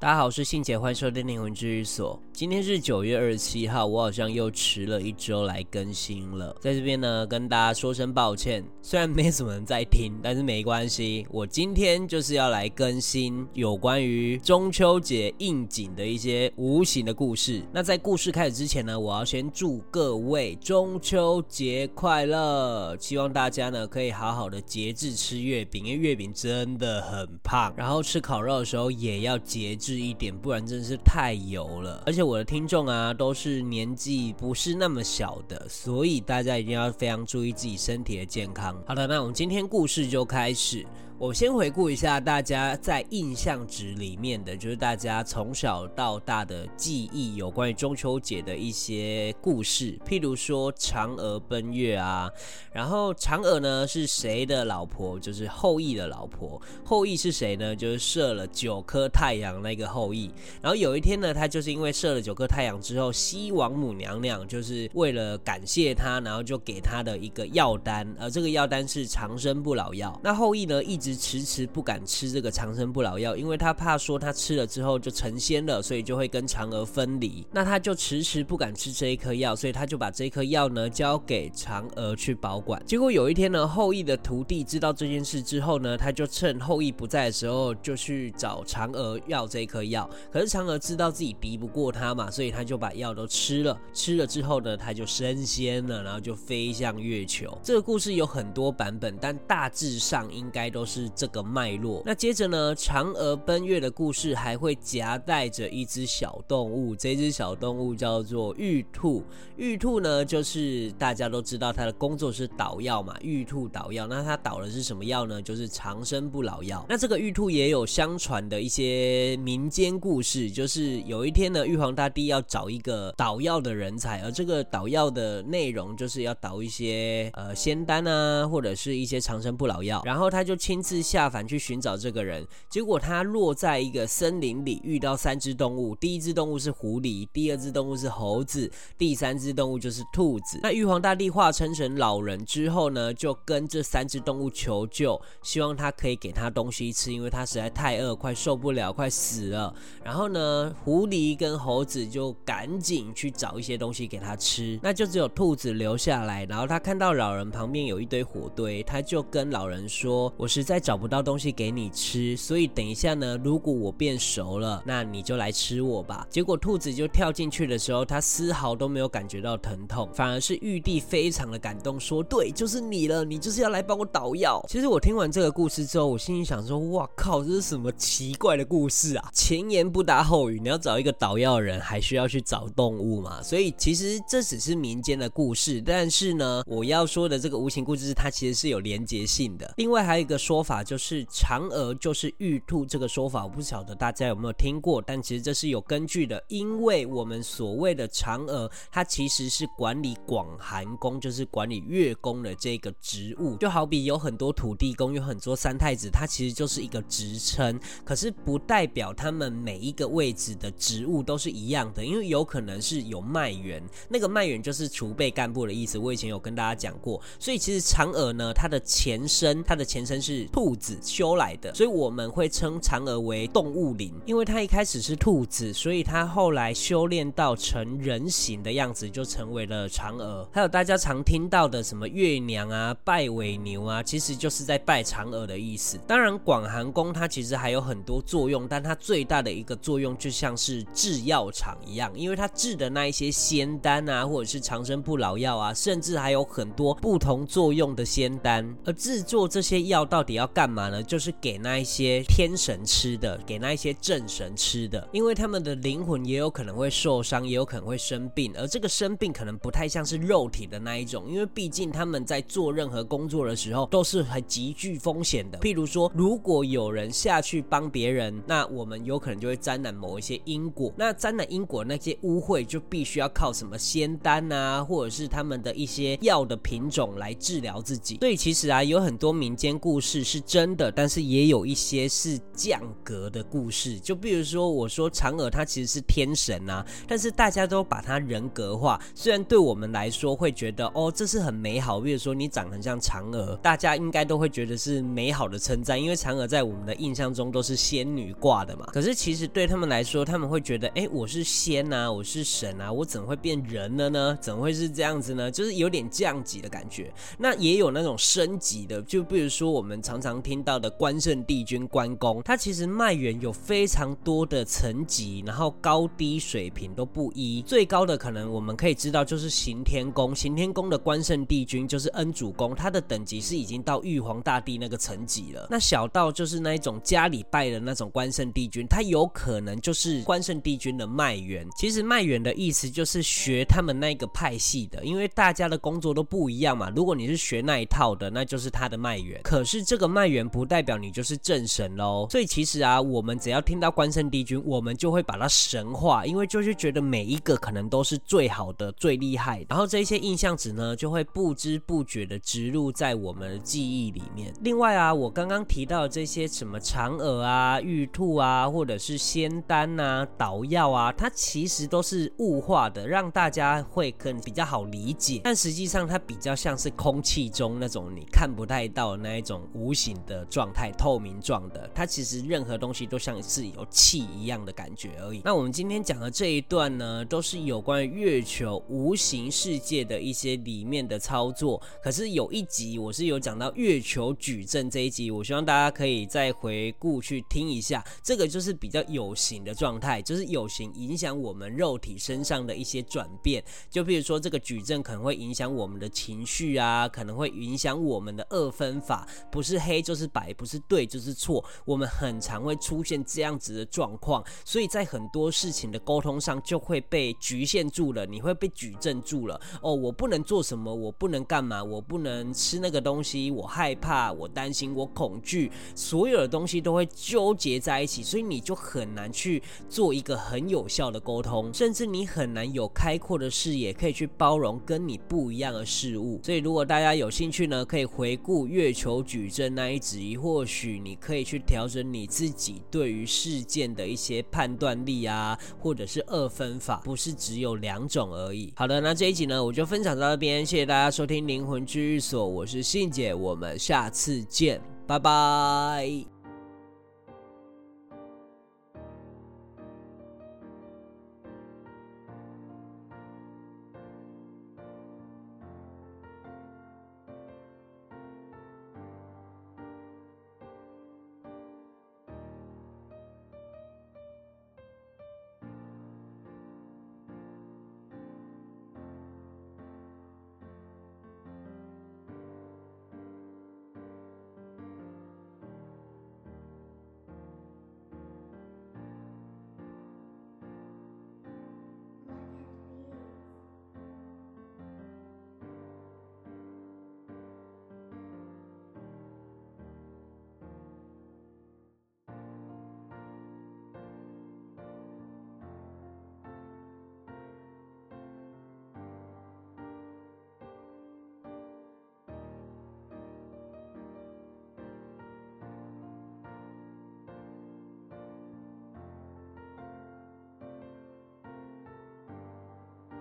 大家好，我是信姐，欢迎收听灵魂治愈所。今天是九月二十七号，我好像又迟了一周来更新了，在这边呢跟大家说声抱歉。虽然没什么人在听，但是没关系，我今天就是要来更新有关于中秋节应景的一些无形的故事。那在故事开始之前呢，我要先祝各位中秋节快乐，希望大家呢可以好好的节制吃月饼，因为月饼真的很胖，然后吃烤肉的时候也要节制一点，不然真的是太油了。而且我的听众啊都是年纪不是那么小的，所以大家一定要非常注意自己身体的健康。好的，那我们今天故事就开始。我先回顾一下大家在印象值里面的，就是大家从小到大的记忆，有关于中秋节的一些故事，譬如说嫦娥奔月啊。然后嫦娥呢是谁的老婆？就是后羿的老婆。后羿是谁呢？就是射了九颗太阳那个后羿。然后有一天呢，他就是因为射了九颗太阳之后，西王母娘娘就是为了感谢他，然后就给他的一个药丹，而这个药丹是长生不老药。那后羿呢一直。迟迟不敢吃这个长生不老药，因为他怕说他吃了之后就成仙了，所以就会跟嫦娥分离。那他就迟迟不敢吃这一颗药，所以他就把这颗药呢交给嫦娥去保管。结果有一天呢，后羿的徒弟知道这件事之后呢，他就趁后羿不在的时候就去找嫦娥要这颗药。可是嫦娥知道自己敌不过他嘛，所以他就把药都吃了。吃了之后呢，他就升仙了，然后就飞向月球。这个故事有很多版本，但大致上应该都是。是这个脉络。那接着呢，嫦娥奔月的故事还会夹带着一只小动物，这只小动物叫做玉兔。玉兔呢，就是大家都知道它的工作是捣药嘛，玉兔捣药。那它捣的是什么药呢？就是长生不老药。那这个玉兔也有相传的一些民间故事，就是有一天呢，玉皇大帝要找一个捣药的人才，而这个捣药的内容就是要捣一些呃仙丹啊，或者是一些长生不老药，然后他就亲自。自下凡去寻找这个人，结果他落在一个森林里，遇到三只动物。第一只动物是狐狸，第二只动物是猴子，第三只动物就是兔子。那玉皇大帝化身成老人之后呢，就跟这三只动物求救，希望他可以给他东西吃，因为他实在太饿，快受不了，快死了。然后呢，狐狸跟猴子就赶紧去找一些东西给他吃，那就只有兔子留下来。然后他看到老人旁边有一堆火堆，他就跟老人说：“我实在。”再找不到东西给你吃，所以等一下呢，如果我变熟了，那你就来吃我吧。结果兔子就跳进去的时候，它丝毫都没有感觉到疼痛，反而是玉帝非常的感动，说：“对，就是你了，你就是要来帮我捣药。”其实我听完这个故事之后，我心里想说：“哇靠，这是什么奇怪的故事啊？前言不搭后语，你要找一个捣药人，还需要去找动物嘛？所以其实这只是民间的故事，但是呢，我要说的这个无形故事，它其实是有连结性的。另外还有一个说法。法就是嫦娥就是玉兔这个说法，我不晓得大家有没有听过，但其实这是有根据的，因为我们所谓的嫦娥，它其实是管理广寒宫，就是管理月宫的这个职务，就好比有很多土地公，有很多三太子，它其实就是一个职称，可是不代表他们每一个位置的职务都是一样的，因为有可能是有麦员，那个麦员就是储备干部的意思，我以前有跟大家讲过，所以其实嫦娥呢，它的前身，它的前身是。兔子修来的，所以我们会称嫦娥为动物灵，因为它一开始是兔子，所以它后来修炼到成人形的样子，就成为了嫦娥。还有大家常听到的什么月娘啊、拜尾牛啊，其实就是在拜嫦娥的意思。当然，广寒宫它其实还有很多作用，但它最大的一个作用就像是制药厂一样，因为它制的那一些仙丹啊，或者是长生不老药啊，甚至还有很多不同作用的仙丹。而制作这些药到底要要干嘛呢？就是给那一些天神吃的，给那一些正神吃的，因为他们的灵魂也有可能会受伤，也有可能会生病，而这个生病可能不太像是肉体的那一种，因为毕竟他们在做任何工作的时候都是很极具风险的。譬如说，如果有人下去帮别人，那我们有可能就会沾染某一些因果，那沾染因果那些污秽就必须要靠什么仙丹啊，或者是他们的一些药的品种来治疗自己。所以其实啊，有很多民间故事。是真的，但是也有一些是降格的故事。就比如说，我说嫦娥她其实是天神啊，但是大家都把她人格化。虽然对我们来说会觉得哦，这是很美好。比如说你长得很像嫦娥，大家应该都会觉得是美好的称赞，因为嫦娥在我们的印象中都是仙女挂的嘛。可是其实对他们来说，他们会觉得，哎，我是仙啊，我是神啊，我怎么会变人了呢？怎么会是这样子呢？就是有点降级的感觉。那也有那种升级的，就比如说我们常常听到的关圣帝君关公，他其实脉元有非常多的层级，然后高低水平都不一。最高的可能我们可以知道就是行天宫，行天宫的关圣帝君就是恩主公，他的等级是已经到玉皇大帝那个层级了。那小到就是那一种家里拜的那种关圣帝君，他有可能就是关圣帝君的脉元。其实脉元的意思就是学他们那个派系的，因为大家的工作都不一样嘛。如果你是学那一套的，那就是他的脉元。可是这个脉元不代表你就是正神喽。所以其实啊，我们只要听到关圣帝君，我们就会把它神化，因为就是觉得每一个可能都是最好的、最厉害。然后这些印象值呢，就会不知不觉的植入在我们的记忆里面。另外啊，我刚刚提到的这些什么嫦娥啊、玉兔啊，或者是仙丹啊、捣药啊，它其实都是物化的，让大家会更比较好理解。但实际上它比较像是空气中那种你看不太到的那一种无形的状态，透明状的。它其实任何东西都像是有气一样的感觉而已。那我们今天讲的这一段呢，都是有关于月球无形世界的一些里面的操作。可是有一集我是有讲到月球矩阵这一集，我希望大家可以再回顾去听一下。这个就是比较有形的状态，就是有形影响我们肉体身上的一些转变。就比如说这个矩阵可能会影响我们的情绪啊，可能会影响我们的二分法，不是黑就是白，不是对就是错。我们很常会出现这样子的状况，所以在很多事情的沟通上就会被局限住了，你会被矩阵住了。哦，我不能做什么，我不能干嘛，我不能吃那个东西，我害怕，我担心，我恐惧，所有的东西都会纠结在一起，所以你就很难去做一个很有效的沟通，甚至你很难有开阔的视野，可以去包容跟你不一样的事物。所以如果大家有兴趣呢，可以回顾月球矩阵那一集，或许你可以去调整你自己对于事件的一些判断力啊，或者是二分法，不是只有两种而已。好的，那这一集呢，我就分享到这边，谢谢大家收听灵魂治愈所，我是信姐，我们下次见，拜拜。